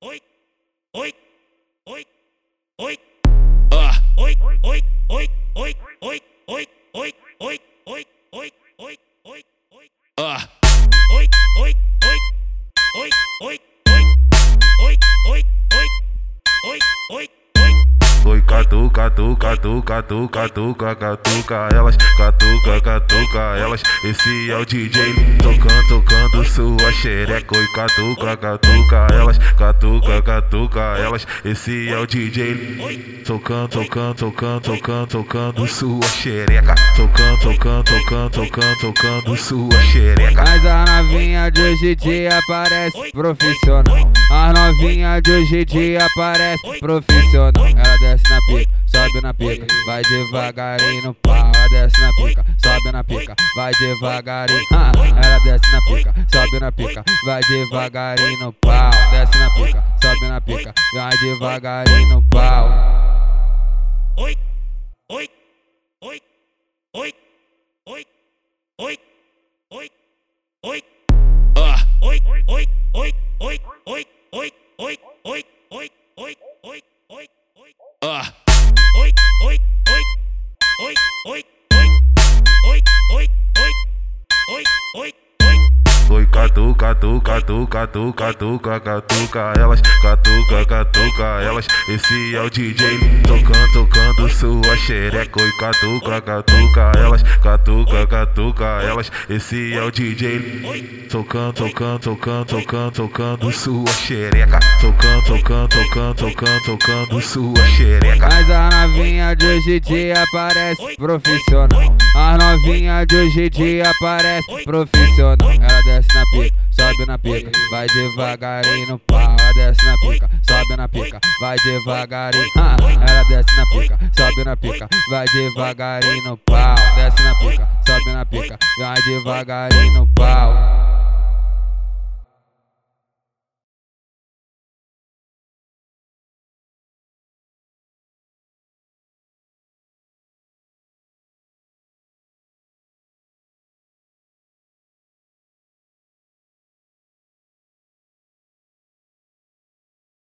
おい。Catuca, catuca, catuca, catuca elas, catuca, catuca elas. Esse é o DJ tocando, tocando sua xereca e catuca, catuca elas, catuca, catuca elas. Esse é o DJ tocando, tocando, tocando, tocando, tocando sua xereca, tocando, tocando, tocando, tocando, tocando sua xereca. Mas a novinha de hoje dia parece profissional. A novinha de hoje dia parece profissional. Vai devagarinho no pau. Desce na pica, sobe na pica, vai devagarinho. Ah, ela desce na pica, sobe na pica, vai devagarinho no pau. Desce na pica, sobe na pica, vai devagarinho no catuca, catuca, catuca, catuca, catuca, elas, catuca, catuca elas. Esse é o DJ tocando, tocando sua xereca e catuca, catuca elas, catuca, catuca elas. Esse é o DJ tocando, tocando, tocando, tocando, tocando sua xereca, tocando, tocando, tocando, tocando, tocando sua xereca. Mas a novinha de hoje em dia parece profissional. A novinha de hoje em dia parece profissional. Ela desce na pica, sobe na pica, vai devagarinho no pau. Desce na pica, sobe na pica, vai devagarinho. Ah, ela desce na pica, sobe na pica, vai devagarinho no pau. Desce na pica, sobe na pica, vai devagarinho no pau.